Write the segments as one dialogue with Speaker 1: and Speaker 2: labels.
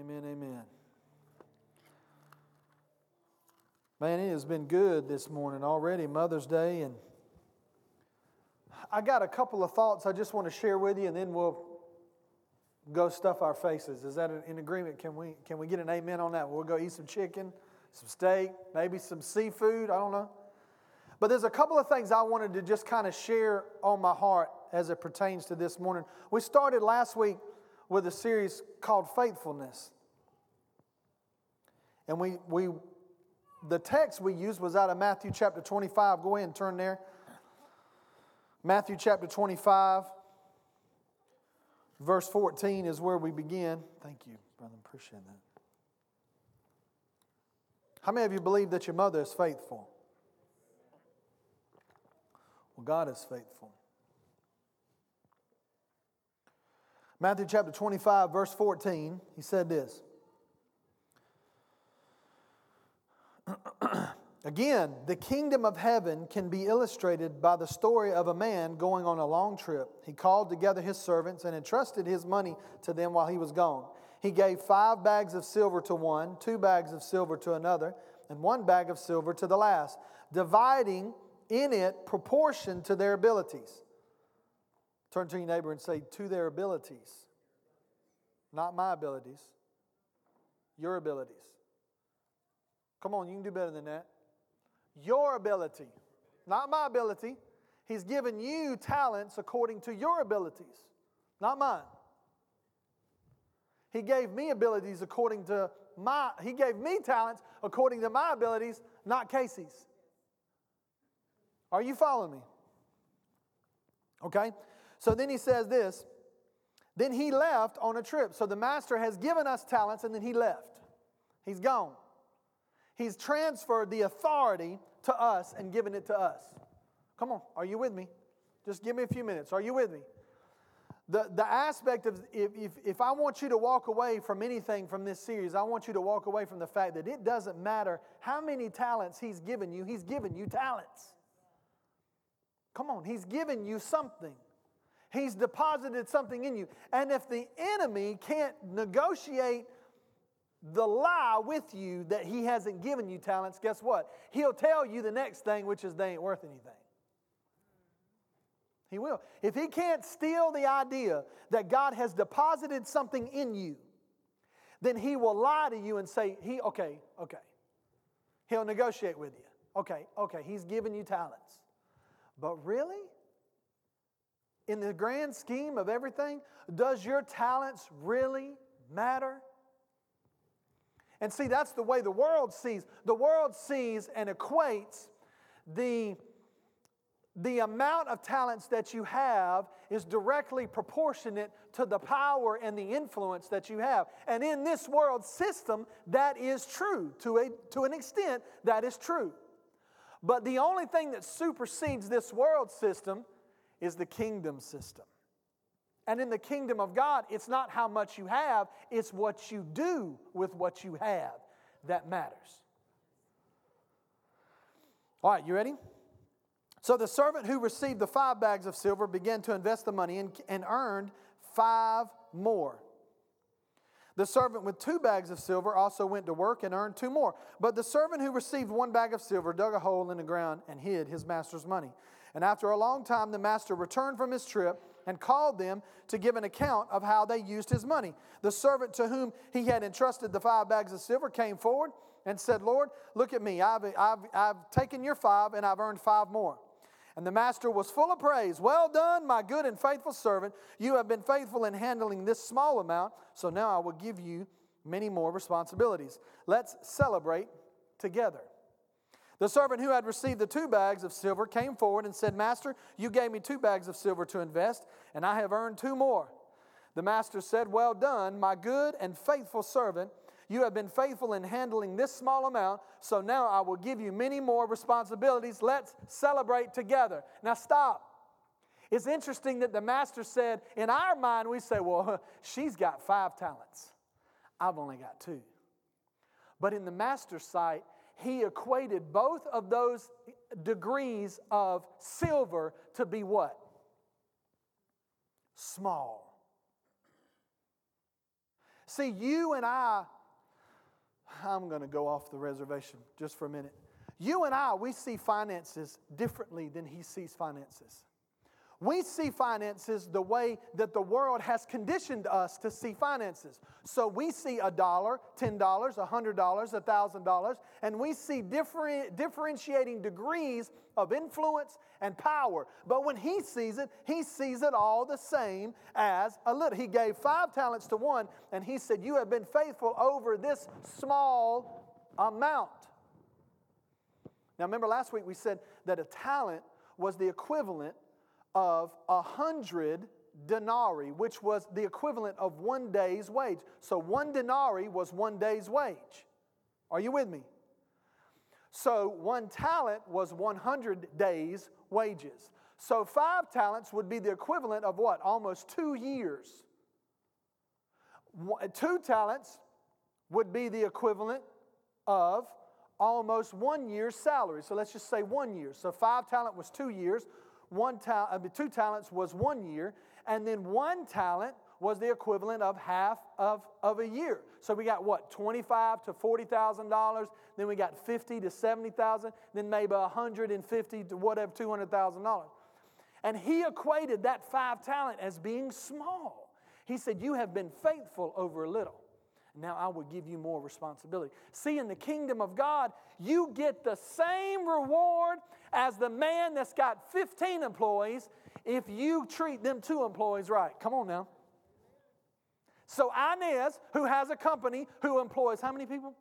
Speaker 1: Amen, amen. Man, it has been good this morning already, Mother's Day, and I got a couple of thoughts I just want to share with you, and then we'll go stuff our faces. Is that in agreement? Can we can we get an amen on that? We'll go eat some chicken, some steak, maybe some seafood. I don't know. But there's a couple of things I wanted to just kind of share on my heart as it pertains to this morning. We started last week with a series called Faithfulness. And we, we the text we used was out of Matthew chapter 25. Go ahead and turn there. Matthew chapter 25, verse 14 is where we begin. Thank you, brother. Appreciate that. How many of you believe that your mother is faithful? Well, God is faithful. Matthew chapter 25, verse 14, he said this. Again, the kingdom of heaven can be illustrated by the story of a man going on a long trip. He called together his servants and entrusted his money to them while he was gone. He gave five bags of silver to one, two bags of silver to another, and one bag of silver to the last, dividing in it proportion to their abilities. Turn to your neighbor and say, to their abilities. Not my abilities, your abilities. Come on, you can do better than that. Your ability, not my ability. He's given you talents according to your abilities, not mine. He gave me abilities according to my, he gave me talents according to my abilities, not Casey's. Are you following me? Okay? So then he says this. Then he left on a trip. So the master has given us talents and then he left. He's gone. He's transferred the authority to us and given it to us. Come on, are you with me? Just give me a few minutes. Are you with me? The, the aspect of if, if, if I want you to walk away from anything from this series, I want you to walk away from the fact that it doesn't matter how many talents He's given you, He's given you talents. Come on, He's given you something. He's deposited something in you. And if the enemy can't negotiate the lie with you that he hasn't given you talents, guess what? He'll tell you the next thing, which is they ain't worth anything. He will. If he can't steal the idea that God has deposited something in you, then he will lie to you and say, he, okay, okay. He'll negotiate with you. Okay, okay, he's given you talents. But really? In the grand scheme of everything, does your talents really matter? And see, that's the way the world sees. The world sees and equates the, the amount of talents that you have is directly proportionate to the power and the influence that you have. And in this world system, that is true. To, a, to an extent, that is true. But the only thing that supersedes this world system is the kingdom system. And in the kingdom of God, it's not how much you have, it's what you do with what you have that matters. All right, you ready? So the servant who received the five bags of silver began to invest the money and, and earned five more. The servant with two bags of silver also went to work and earned two more. But the servant who received one bag of silver dug a hole in the ground and hid his master's money. And after a long time, the master returned from his trip and called them to give an account of how they used his money. The servant to whom he had entrusted the five bags of silver came forward and said, Lord, look at me. I've, I've, I've taken your five and I've earned five more. And the master was full of praise. Well done, my good and faithful servant. You have been faithful in handling this small amount, so now I will give you many more responsibilities. Let's celebrate together. The servant who had received the two bags of silver came forward and said, Master, you gave me two bags of silver to invest, and I have earned two more. The master said, Well done, my good and faithful servant. You have been faithful in handling this small amount, so now I will give you many more responsibilities. Let's celebrate together. Now, stop. It's interesting that the master said, in our mind, we say, Well, she's got five talents, I've only got two. But in the master's sight, he equated both of those degrees of silver to be what? Small. See, you and I, I'm going to go off the reservation just for a minute. You and I, we see finances differently than he sees finances. We see finances the way that the world has conditioned us to see finances. So we see a dollar, $10, a $100, a $1,000, and we see different, differentiating degrees of influence and power. But when he sees it, he sees it all the same as a little. He gave five talents to one, and he said, You have been faithful over this small amount. Now, remember last week we said that a talent was the equivalent of a hundred denarii, which was the equivalent of one day's wage. So one denarii was one day's wage. Are you with me? So one talent was 100 days' wages. So five talents would be the equivalent of what? Almost two years. Two talents would be the equivalent of almost one year's salary. So let's just say one year. So five talent was two years one ta- uh, two talents was one year, and then one talent was the equivalent of half of, of a year. So we got what, 25 to $40,000, then we got 50 to 70,000, then maybe a 150 to whatever, $200,000. And he equated that five talent as being small. He said, You have been faithful over a little. Now I will give you more responsibility. See, in the kingdom of God, you get the same reward as the man that's got 15 employees if you treat them two employees right. Come on now. So Inez, who has a company who employs how many people?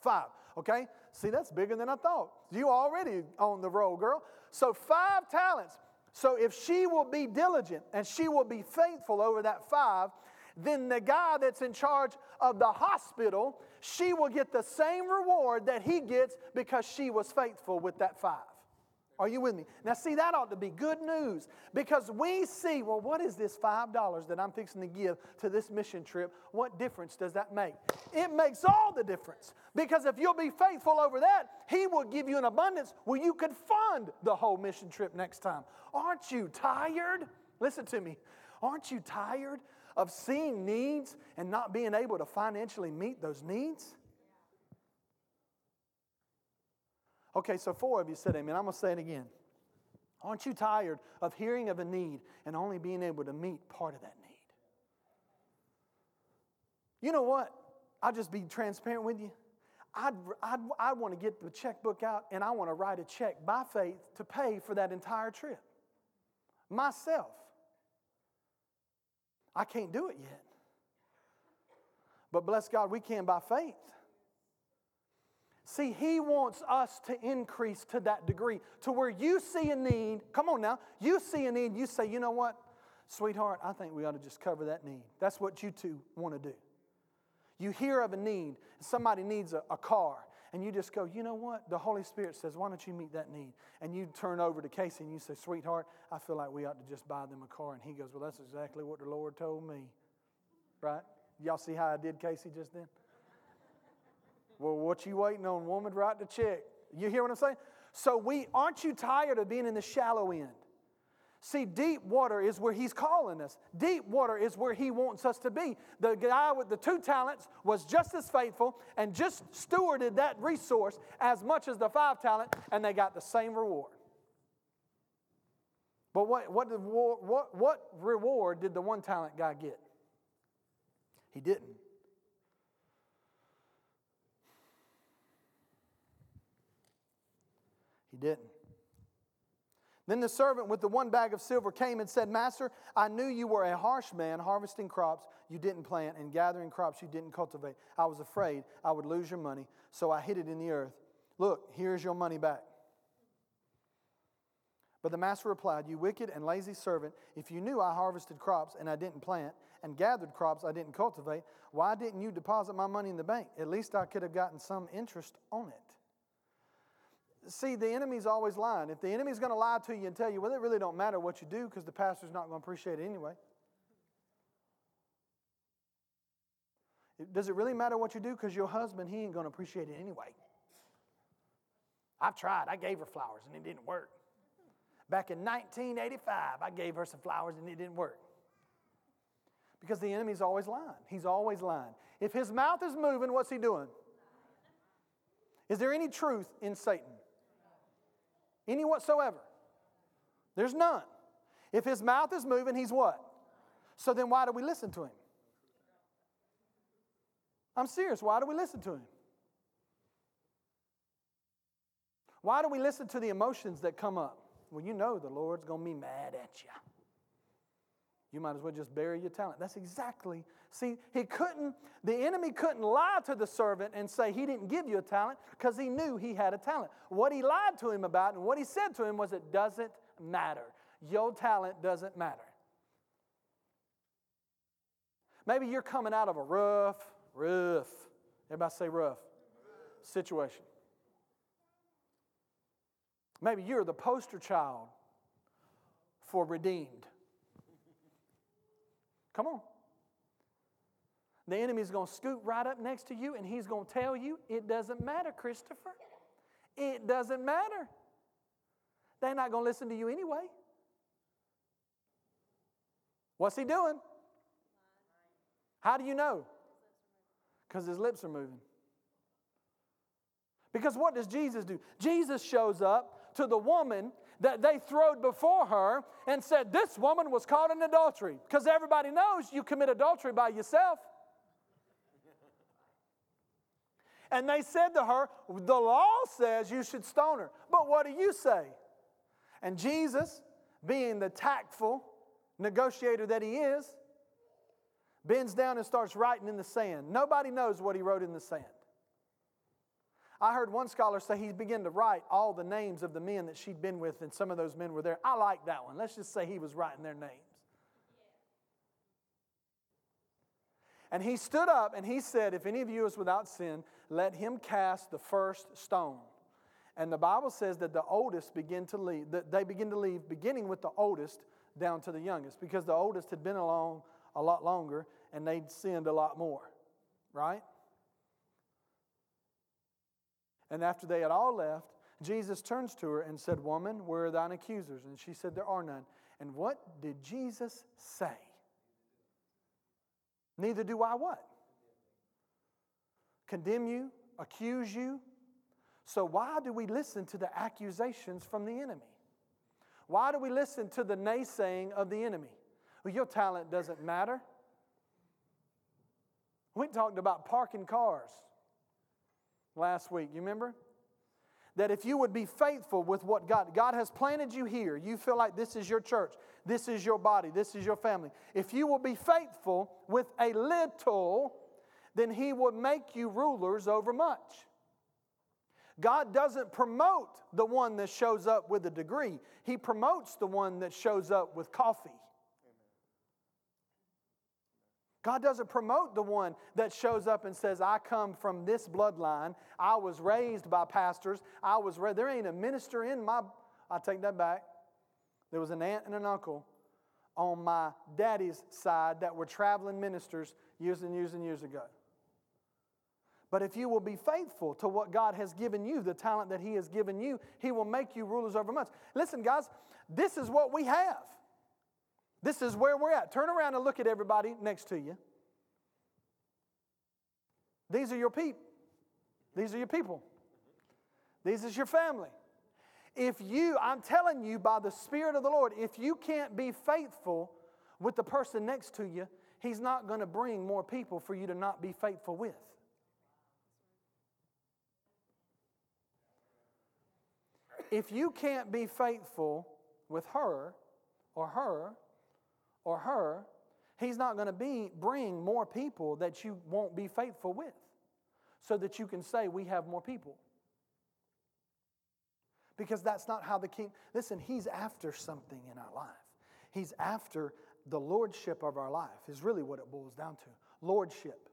Speaker 1: Five. Okay? See, that's bigger than I thought. You already on the roll, girl. So five talents. So if she will be diligent and she will be faithful over that five, then the guy that's in charge of the hospital, she will get the same reward that he gets because she was faithful with that five. Are you with me? Now, see, that ought to be good news because we see, well, what is this $5 that I'm fixing to give to this mission trip? What difference does that make? It makes all the difference because if you'll be faithful over that, He will give you an abundance where you could fund the whole mission trip next time. Aren't you tired? Listen to me. Aren't you tired of seeing needs and not being able to financially meet those needs? Okay, so four of you said amen. I'm going to say it again. Aren't you tired of hearing of a need and only being able to meet part of that need? You know what? I'll just be transparent with you. I'd, I'd, i want to get the checkbook out and I want to write a check by faith to pay for that entire trip myself. I can't do it yet. But bless God, we can by faith. See, He wants us to increase to that degree, to where you see a need. Come on now, you see a need, you say, you know what, sweetheart, I think we ought to just cover that need. That's what you two want to do. You hear of a need, somebody needs a, a car, and you just go, you know what? The Holy Spirit says, why don't you meet that need? And you turn over to Casey and you say, sweetheart, I feel like we ought to just buy them a car. And he goes, well, that's exactly what the Lord told me. Right? Y'all see how I did Casey just then? well, what you waiting on, woman? Write the check. You hear what I'm saying? So we aren't you tired of being in the shallow end? See, deep water is where He's calling us. Deep water is where He wants us to be. The guy with the two talents was just as faithful and just stewarded that resource as much as the five talent, and they got the same reward. But what, what, did, what, what reward did the one talent guy get? He didn't. He didn't. Then the servant with the one bag of silver came and said, Master, I knew you were a harsh man, harvesting crops you didn't plant and gathering crops you didn't cultivate. I was afraid I would lose your money, so I hid it in the earth. Look, here's your money back. But the master replied, You wicked and lazy servant, if you knew I harvested crops and I didn't plant, and gathered crops I didn't cultivate, why didn't you deposit my money in the bank? At least I could have gotten some interest on it. See, the enemy's always lying. If the enemy's going to lie to you and tell you, well, it really don't matter what you do because the pastor's not going to appreciate it anyway. Does it really matter what you do? Because your husband, he ain't going to appreciate it anyway. I've tried. I gave her flowers and it didn't work. Back in 1985, I gave her some flowers and it didn't work. Because the enemy's always lying. He's always lying. If his mouth is moving, what's he doing? Is there any truth in Satan? Any whatsoever? There's none. If his mouth is moving, he's what? So then why do we listen to him? I'm serious. Why do we listen to him? Why do we listen to the emotions that come up? Well, you know the Lord's going to be mad at you. You might as well just bury your talent. That's exactly. See, he couldn't, the enemy couldn't lie to the servant and say he didn't give you a talent because he knew he had a talent. What he lied to him about and what he said to him was it doesn't matter. Your talent doesn't matter. Maybe you're coming out of a rough, rough, everybody say rough, situation. Maybe you're the poster child for redeemed. Come on. The enemy's going to scoot right up next to you and he's going to tell you, it doesn't matter, Christopher. It doesn't matter. They're not going to listen to you anyway. What's he doing? How do you know? Because his lips are moving. Because what does Jesus do? Jesus shows up to the woman that they throwed before her and said, This woman was caught in adultery. Because everybody knows you commit adultery by yourself. And they said to her, The law says you should stone her. But what do you say? And Jesus, being the tactful negotiator that he is, bends down and starts writing in the sand. Nobody knows what he wrote in the sand. I heard one scholar say he began to write all the names of the men that she'd been with, and some of those men were there. I like that one. Let's just say he was writing their names. And he stood up and he said, If any of you is without sin, let him cast the first stone. And the Bible says that the oldest begin to leave, that they begin to leave, beginning with the oldest down to the youngest, because the oldest had been along a lot longer and they'd sinned a lot more, right? And after they had all left, Jesus turns to her and said, Woman, where are thine accusers? And she said, There are none. And what did Jesus say? Neither do I what? Condemn you, accuse you. So, why do we listen to the accusations from the enemy? Why do we listen to the naysaying of the enemy? Well, your talent doesn't matter. We talked about parking cars last week. You remember? That if you would be faithful with what God, God has planted you here, you feel like this is your church, this is your body, this is your family. If you will be faithful with a little, then He will make you rulers over much. God doesn't promote the one that shows up with a degree, He promotes the one that shows up with coffee. God doesn't promote the one that shows up and says, I come from this bloodline. I was raised by pastors. I was there ain't a minister in my I take that back. There was an aunt and an uncle on my daddy's side that were traveling ministers years and years and years ago. But if you will be faithful to what God has given you, the talent that He has given you, He will make you rulers over much. Listen, guys, this is what we have. This is where we're at. Turn around and look at everybody next to you. These are your people. These are your people. These is your family. If you, I'm telling you by the Spirit of the Lord, if you can't be faithful with the person next to you, He's not going to bring more people for you to not be faithful with. If you can't be faithful with her or her or her, he's not going to be bring more people that you won't be faithful with so that you can say we have more people. Because that's not how the king Listen, he's after something in our life. He's after the lordship of our life is really what it boils down to. Lordship.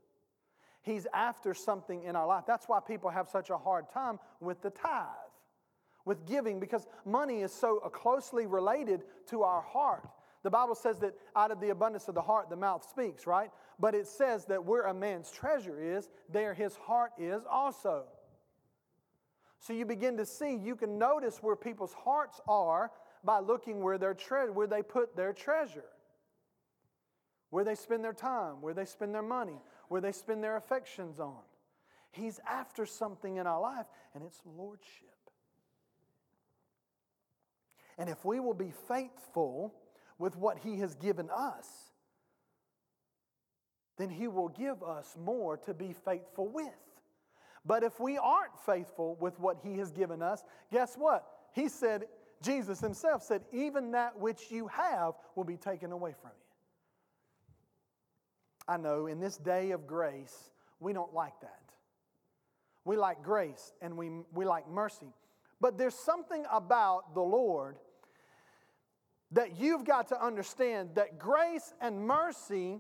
Speaker 1: He's after something in our life. That's why people have such a hard time with the tithe, with giving, because money is so closely related to our heart. The Bible says that out of the abundance of the heart, the mouth speaks, right? But it says that where a man's treasure is, there his heart is also. So you begin to see, you can notice where people's hearts are by looking where, their tre- where they put their treasure. where they spend their time, where they spend their money, where they spend their affections on. He's after something in our life, and it's lordship. And if we will be faithful with what He has given us, then He will give us more to be faithful with. But if we aren't faithful with what He has given us, guess what? He said, Jesus Himself said, even that which you have will be taken away from you. I know in this day of grace, we don't like that. We like grace and we, we like mercy. But there's something about the Lord that you've got to understand that grace and mercy,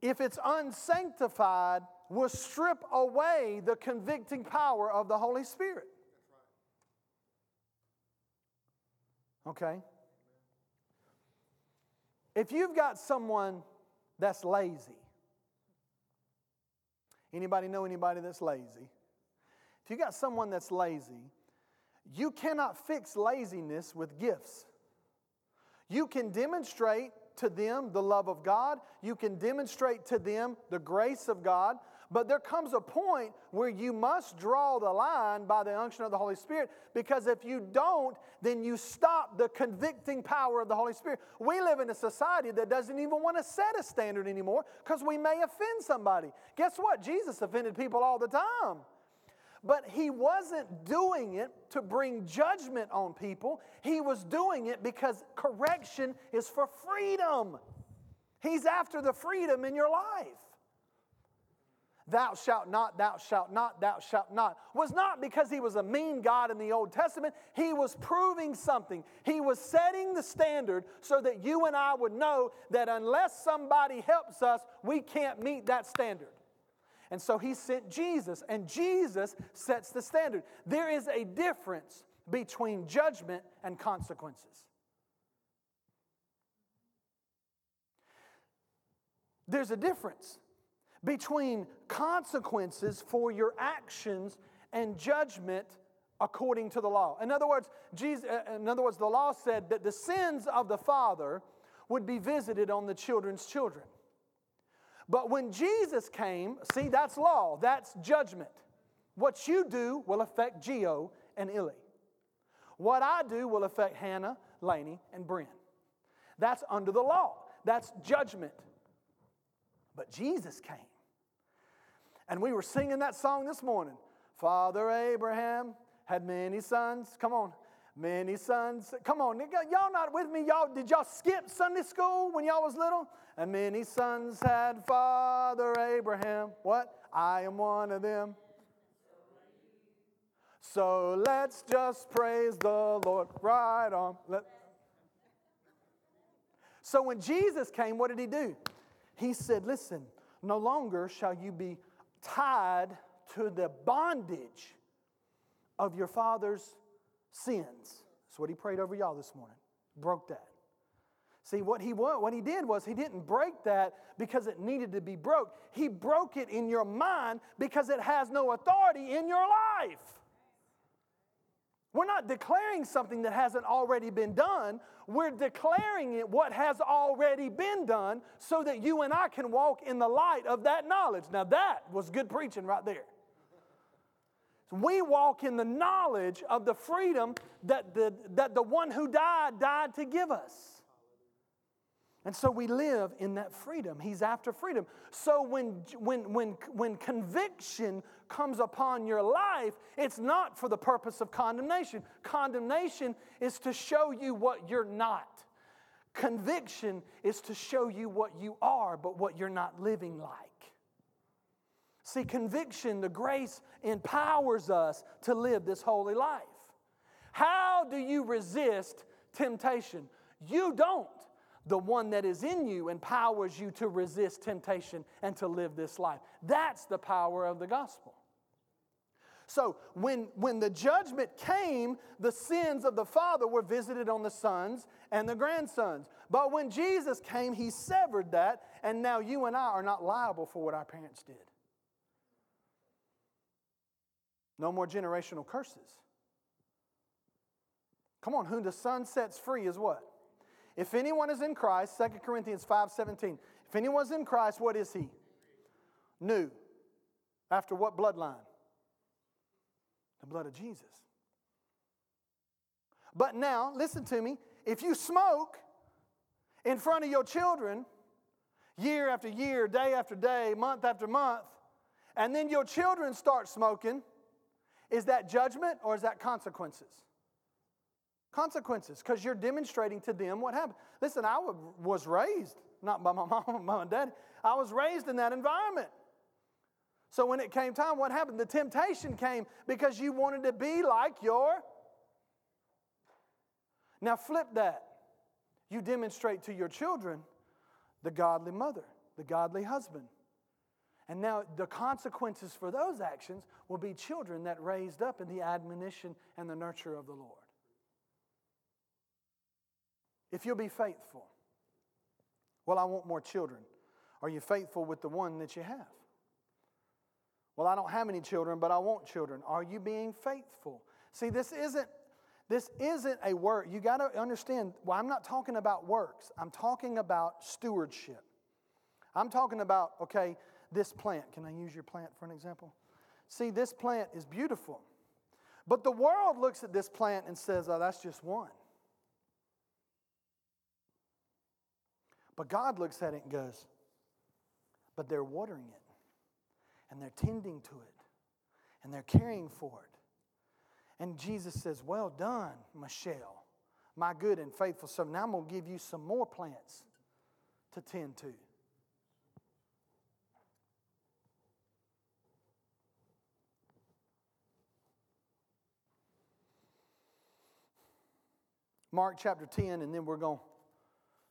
Speaker 1: if it's unsanctified, will strip away the convicting power of the Holy Spirit. Okay? If you've got someone that's lazy, anybody know anybody that's lazy? If you got someone that's lazy, you cannot fix laziness with gifts. You can demonstrate to them the love of God, you can demonstrate to them the grace of God, but there comes a point where you must draw the line by the unction of the Holy Spirit because if you don't, then you stop the convicting power of the Holy Spirit. We live in a society that doesn't even want to set a standard anymore because we may offend somebody. Guess what? Jesus offended people all the time. But he wasn't doing it to bring judgment on people. He was doing it because correction is for freedom. He's after the freedom in your life. Thou shalt not, thou shalt not, thou shalt not, was not because he was a mean God in the Old Testament. He was proving something. He was setting the standard so that you and I would know that unless somebody helps us, we can't meet that standard. And so he sent Jesus, and Jesus sets the standard. There is a difference between judgment and consequences. There's a difference between consequences for your actions and judgment according to the law. In other words, Jesus, uh, in other words, the law said that the sins of the father would be visited on the children's children. But when Jesus came, see, that's law, that's judgment. What you do will affect Geo and Illy. What I do will affect Hannah, Laney, and Bryn. That's under the law, that's judgment. But Jesus came. And we were singing that song this morning. Father Abraham had many sons. Come on. Many sons. Come on, y'all not with me? Y'all did y'all skip Sunday school when y'all was little? And many sons had Father Abraham. What? I am one of them. So let's just praise the Lord. Right on. Let... So when Jesus came, what did he do? He said, Listen, no longer shall you be tied to the bondage of your father's sins. That's what he prayed over y'all this morning. Broke that. See, what he, what he did was he didn't break that because it needed to be broke. He broke it in your mind because it has no authority in your life. We're not declaring something that hasn't already been done. We're declaring it what has already been done so that you and I can walk in the light of that knowledge. Now, that was good preaching right there. We walk in the knowledge of the freedom that the, that the one who died died to give us. And so we live in that freedom. He's after freedom. So when, when, when, when conviction comes upon your life, it's not for the purpose of condemnation. Condemnation is to show you what you're not. Conviction is to show you what you are, but what you're not living like. See, conviction, the grace empowers us to live this holy life. How do you resist temptation? You don't. The one that is in you empowers you to resist temptation and to live this life. That's the power of the gospel. So, when, when the judgment came, the sins of the father were visited on the sons and the grandsons. But when Jesus came, he severed that, and now you and I are not liable for what our parents did. No more generational curses. Come on, whom the Son sets free is what? If anyone is in Christ, 2 Corinthians 5:17. If anyone's in Christ, what is he? New. After what bloodline? The blood of Jesus. But now, listen to me. If you smoke in front of your children, year after year, day after day, month after month, and then your children start smoking, is that judgment or is that consequences? Consequences, because you're demonstrating to them what happened. Listen, I was raised, not by my mom, and dad, I was raised in that environment. So when it came time, what happened? The temptation came because you wanted to be like your. Now flip that. You demonstrate to your children the godly mother, the godly husband. And now the consequences for those actions will be children that raised up in the admonition and the nurture of the Lord. If you'll be faithful, well, I want more children. Are you faithful with the one that you have? Well, I don't have any children, but I want children. Are you being faithful? See, this isn't this isn't a work. You got to understand, well, I'm not talking about works. I'm talking about stewardship. I'm talking about, okay, this plant. Can I use your plant for an example? See, this plant is beautiful. But the world looks at this plant and says, oh, that's just one. But God looks at it and goes, but they're watering it, and they're tending to it, and they're caring for it. And Jesus says, Well done, Michelle, my good and faithful servant. Now I'm going to give you some more plants to tend to. Mark chapter 10, and then we're going to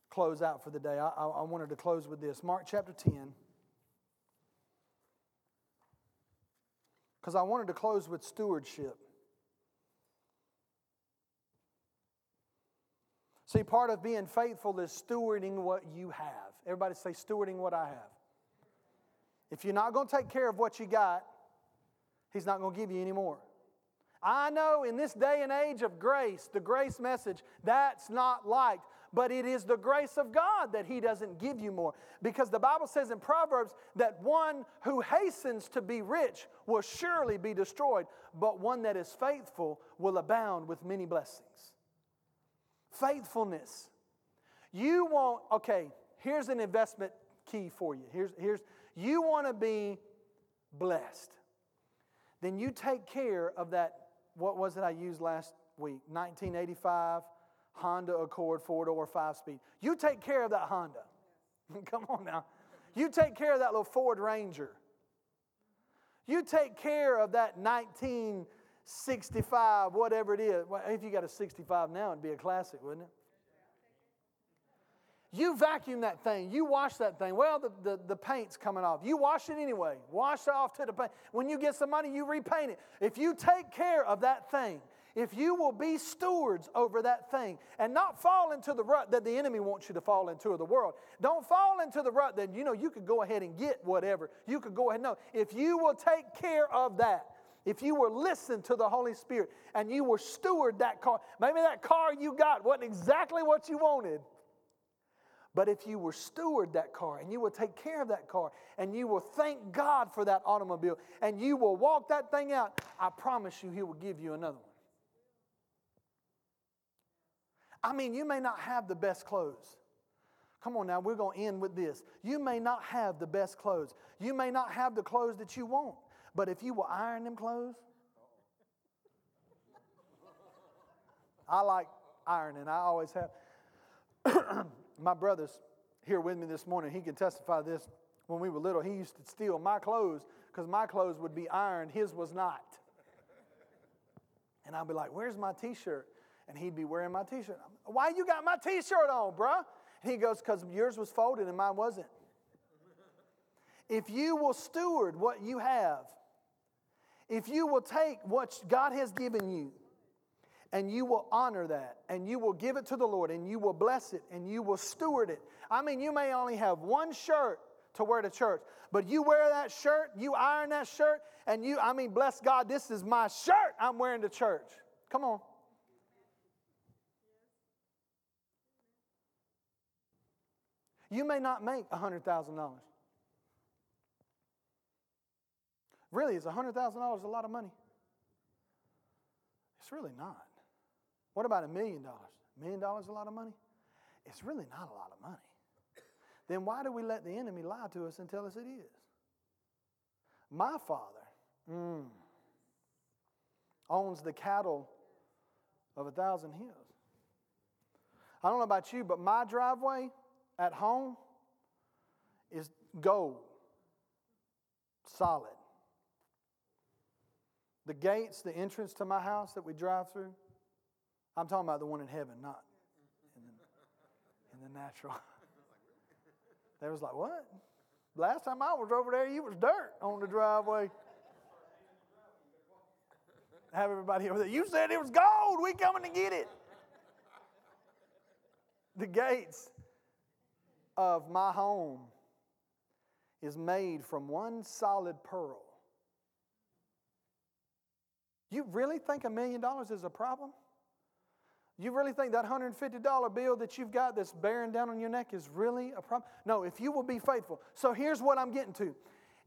Speaker 1: close out for the day. I, I, I wanted to close with this. Mark chapter 10. Because I wanted to close with stewardship. See, part of being faithful is stewarding what you have. Everybody say, stewarding what I have. If you're not going to take care of what you got, He's not going to give you any more. I know in this day and age of grace, the grace message, that's not liked. But it is the grace of God that He doesn't give you more. Because the Bible says in Proverbs that one who hastens to be rich will surely be destroyed, but one that is faithful will abound with many blessings. Faithfulness. You want, okay, here's an investment key for you. Here's, here's you want to be blessed. Then you take care of that, what was it I used last week? 1985 Honda Accord four door five speed. You take care of that Honda. Come on now. You take care of that little Ford Ranger. You take care of that 1965, whatever it is. Well, if you got a 65 now, it'd be a classic, wouldn't it? You vacuum that thing, you wash that thing. Well, the, the, the, paint's coming off. You wash it anyway. Wash it off to the paint. When you get some money, you repaint it. If you take care of that thing, if you will be stewards over that thing and not fall into the rut that the enemy wants you to fall into of the world, don't fall into the rut that you know you could go ahead and get whatever. You could go ahead. No, if you will take care of that, if you were listen to the Holy Spirit and you were steward that car, maybe that car you got wasn't exactly what you wanted. But if you were steward that car and you will take care of that car and you will thank God for that automobile and you will walk that thing out, I promise you, He will give you another one. I mean, you may not have the best clothes. Come on now, we're going to end with this. You may not have the best clothes. You may not have the clothes that you want. But if you will iron them clothes, I like ironing. I always have. my brother's here with me this morning. He can testify this. When we were little, he used to steal my clothes because my clothes would be ironed, his was not. And I'd be like, Where's my t shirt? And he'd be wearing my t shirt. Why you got my t shirt on, bruh? And he goes, Because yours was folded and mine wasn't. If you will steward what you have, if you will take what God has given you and you will honor that and you will give it to the Lord and you will bless it and you will steward it. I mean, you may only have one shirt to wear to church, but you wear that shirt, you iron that shirt, and you, I mean, bless God, this is my shirt I'm wearing to church. Come on. You may not make $100,000. Really, is $100,000 a lot of money? It's really not. What about a million dollars? A million dollars a lot of money? It's really not a lot of money. Then why do we let the enemy lie to us and tell us it is? My father mm, owns the cattle of a thousand hills. I don't know about you, but my driveway at home is gold, solid. The gates, the entrance to my house that we drive through, I'm talking about the one in heaven, not in the, in the natural. they was like, what? Last time I was over there, you was dirt on the driveway. Have everybody over there. You said it was gold. We coming to get it. The gates of my home is made from one solid pearl. You really think a million dollars is a problem? You really think that $150 bill that you've got that's bearing down on your neck is really a problem? No, if you will be faithful. So here's what I'm getting to.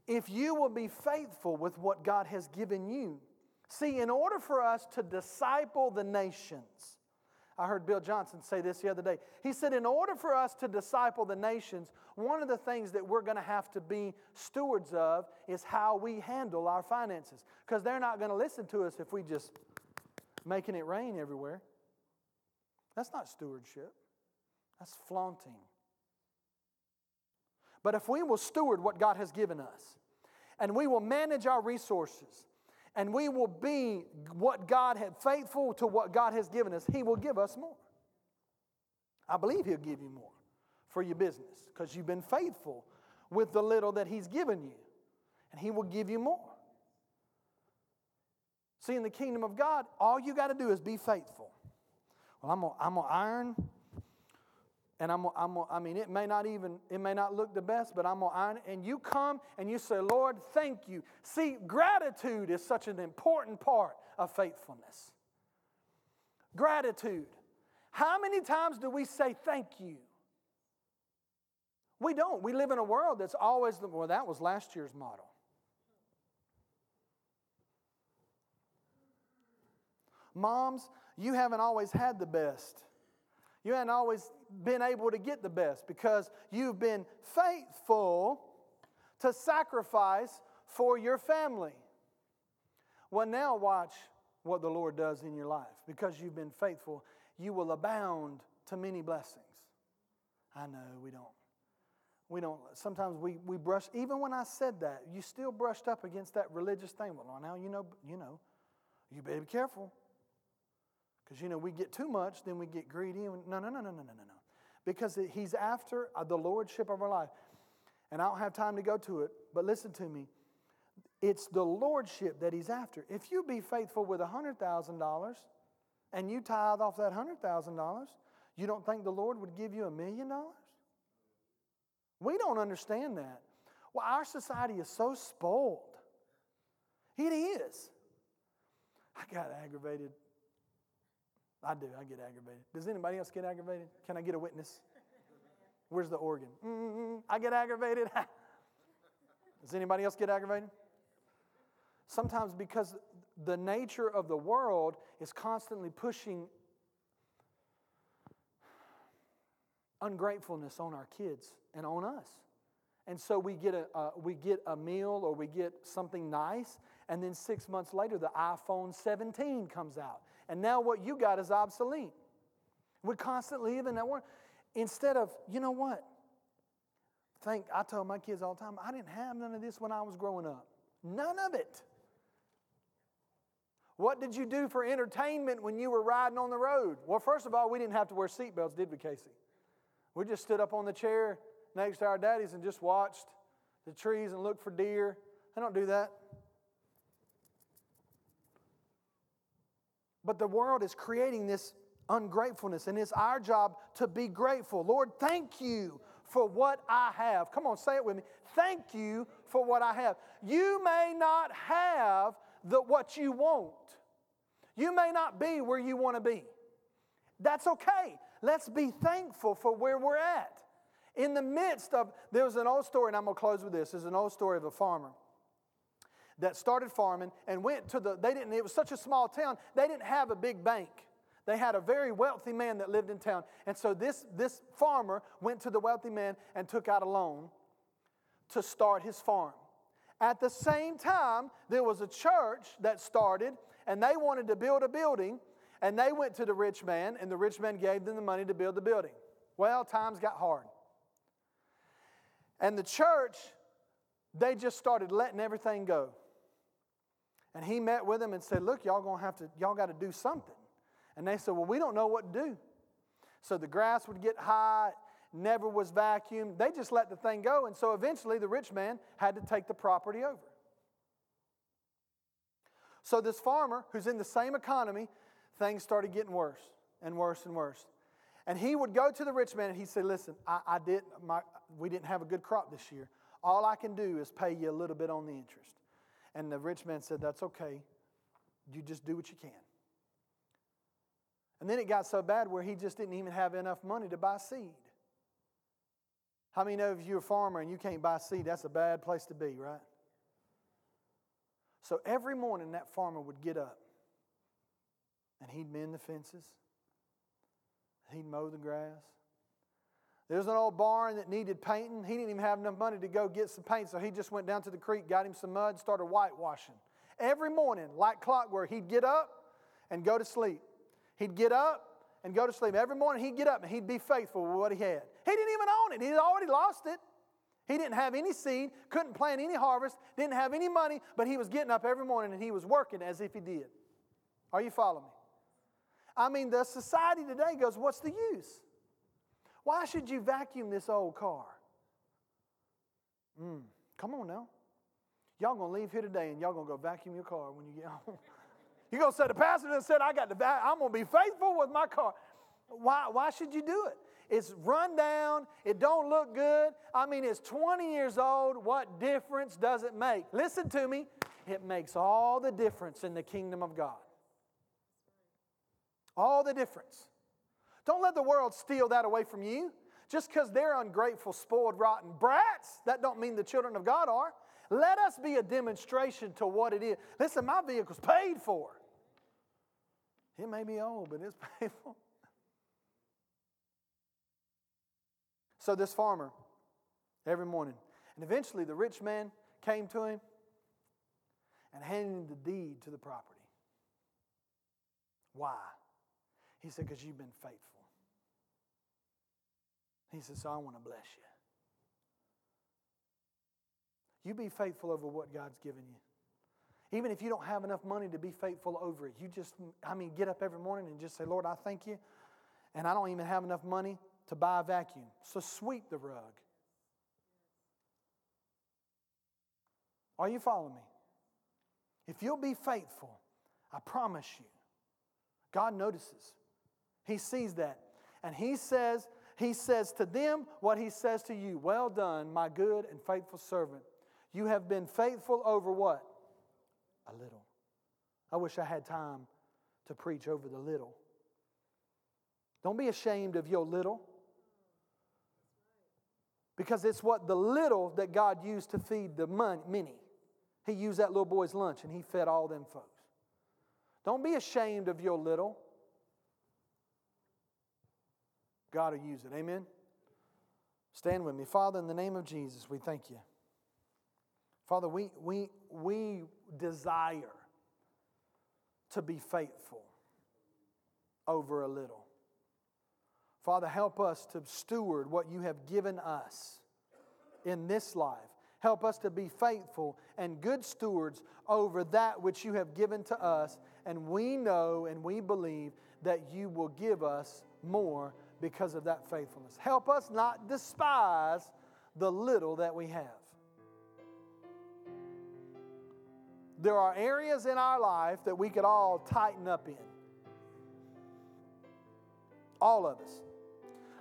Speaker 1: If you will be faithful with what God has given you, see, in order for us to disciple the nations, I heard Bill Johnson say this the other day. He said, in order for us to disciple the nations, one of the things that we're going to have to be stewards of is how we handle our finances. Because they're not going to listen to us if we just making it rain everywhere. That's not stewardship, that's flaunting. But if we will steward what God has given us, and we will manage our resources, and we will be what God had faithful to what God has given us, He will give us more. I believe He'll give you more for your business because you've been faithful with the little that He's given you, and He will give you more. See, in the kingdom of God, all you got to do is be faithful. Well, I'm gonna, I'm gonna iron, and I'm, I'm I mean, it may not even, it may not look the best, but I'm gonna iron it. And you come and you say, Lord, thank you. See, gratitude is such an important part of faithfulness. Gratitude. How many times do we say thank you? We don't. We live in a world that's always, the, well, that was last year's model. Moms, you haven't always had the best. You haven't always been able to get the best because you've been faithful to sacrifice for your family. Well, now watch what the Lord does in your life. Because you've been faithful, you will abound to many blessings. I know we don't. We don't. Sometimes we, we brush, even when I said that, you still brushed up against that religious thing. Well, now you know, you know, you better be careful. Because, you know, we get too much, then we get greedy. no, no, no, no, no, no, no, no. Because He's after uh, the lordship of our life. And I don't have time to go to it, but listen to me. It's the lordship that He's after. If you be faithful with $100,000 and you tithe off that $100,000, you don't think the Lord would give you a million dollars? We don't understand that. Well, our society is so spoiled. It is. I got aggravated I do. I get aggravated. Does anybody else get aggravated? Can I get a witness? Where's the organ? Mm-hmm. I get aggravated. Does anybody else get aggravated? Sometimes because the nature of the world is constantly pushing ungratefulness on our kids and on us. And so we get a, uh, we get a meal or we get something nice, and then six months later, the iPhone 17 comes out. And now what you got is obsolete. We're constantly live in that world. Instead of, you know what? Think, I tell my kids all the time, I didn't have none of this when I was growing up. None of it. What did you do for entertainment when you were riding on the road? Well, first of all, we didn't have to wear seatbelts, did we, Casey? We just stood up on the chair next to our daddies and just watched the trees and looked for deer. I don't do that. But the world is creating this ungratefulness, and it's our job to be grateful. Lord, thank you for what I have. Come on, say it with me. Thank you for what I have. You may not have the, what you want, you may not be where you want to be. That's okay. Let's be thankful for where we're at. In the midst of, there was an old story, and I'm going to close with this. There's an old story of a farmer that started farming and went to the, they didn't, it was such a small town, they didn't have a big bank. They had a very wealthy man that lived in town. And so this, this farmer went to the wealthy man and took out a loan to start his farm. At the same time, there was a church that started and they wanted to build a building and they went to the rich man and the rich man gave them the money to build the building. Well, times got hard. And the church, they just started letting everything go. And he met with them and said, Look, y'all gonna have to, y'all got to do something. And they said, Well, we don't know what to do. So the grass would get high, never was vacuumed. They just let the thing go. And so eventually the rich man had to take the property over. So this farmer, who's in the same economy, things started getting worse and worse and worse. And he would go to the rich man and he'd say, Listen, I, I did my, we didn't have a good crop this year. All I can do is pay you a little bit on the interest. And the rich man said, That's okay. You just do what you can. And then it got so bad where he just didn't even have enough money to buy seed. How many know if you're a farmer and you can't buy seed, that's a bad place to be, right? So every morning that farmer would get up and he'd mend the fences, he'd mow the grass. There's an old barn that needed painting. He didn't even have enough money to go get some paint, so he just went down to the creek, got him some mud, started whitewashing. Every morning, like clockwork, he'd get up and go to sleep. He'd get up and go to sleep. Every morning he'd get up and he'd be faithful with what he had. He didn't even own it, he'd already lost it. He didn't have any seed, couldn't plant any harvest, didn't have any money, but he was getting up every morning and he was working as if he did. Are you following me? I mean, the society today goes, What's the use? Why should you vacuum this old car? Mm, come on now. Y'all gonna leave here today and y'all gonna go vacuum your car when you get home. You're going to say, the pastor just said, I got the, I'm going to be faithful with my car. Why, why should you do it? It's run down. It don't look good. I mean, it's 20 years old. What difference does it make? Listen to me. It makes all the difference in the kingdom of God. All the difference. Don't let the world steal that away from you. Just because they're ungrateful, spoiled, rotten brats, that don't mean the children of God are. Let us be a demonstration to what it is. Listen, my vehicle's paid for. It may be old, but it's paid for. So this farmer, every morning, and eventually the rich man came to him and handed him the deed to the property. Why? He said, Because you've been faithful. He says, So I want to bless you. You be faithful over what God's given you. Even if you don't have enough money to be faithful over it, you just, I mean, get up every morning and just say, Lord, I thank you. And I don't even have enough money to buy a vacuum. So sweep the rug. Are you following me? If you'll be faithful, I promise you, God notices. He sees that. And He says, He says to them what He says to you Well done, my good and faithful servant. You have been faithful over what? a little. I wish I had time to preach over the little. Don't be ashamed of your little. Because it's what the little that God used to feed the many. He used that little boy's lunch and he fed all them folks. Don't be ashamed of your little. God will use it. Amen. Stand with me. Father, in the name of Jesus, we thank you. Father, we, we, we desire to be faithful over a little. Father, help us to steward what you have given us in this life. Help us to be faithful and good stewards over that which you have given to us. And we know and we believe that you will give us more because of that faithfulness. Help us not despise the little that we have. there are areas in our life that we could all tighten up in. All of us.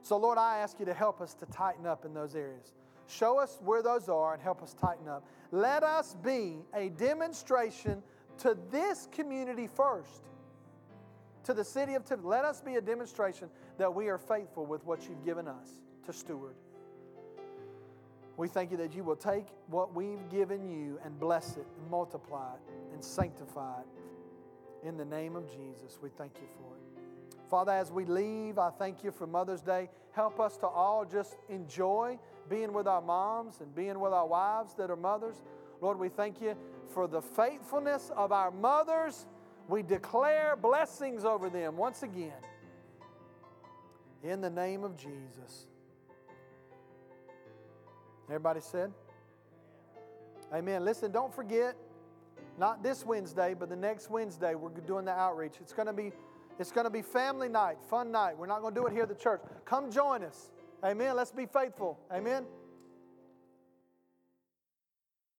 Speaker 1: So, Lord, I ask you to help us to tighten up in those areas. Show us where those are and help us tighten up. Let us be a demonstration to this community first, to the city of Tiffin. Let us be a demonstration that we are faithful with what you've given us to steward. We thank you that you will take what we've given you and bless it and multiply it and sanctify it. In the name of Jesus, we thank you for it. Father, as we leave, I thank you for Mother's Day. Help us to all just enjoy being with our moms and being with our wives that are mothers. Lord, we thank you for the faithfulness of our mothers. We declare blessings over them once again. In the name of Jesus. Everybody said? Amen. Listen, don't forget, not this Wednesday, but the next Wednesday, we're doing the outreach. It's going to be it's going to be family night, fun night. We're not going to do it here at the church. Come join us. Amen. Let's be faithful. Amen.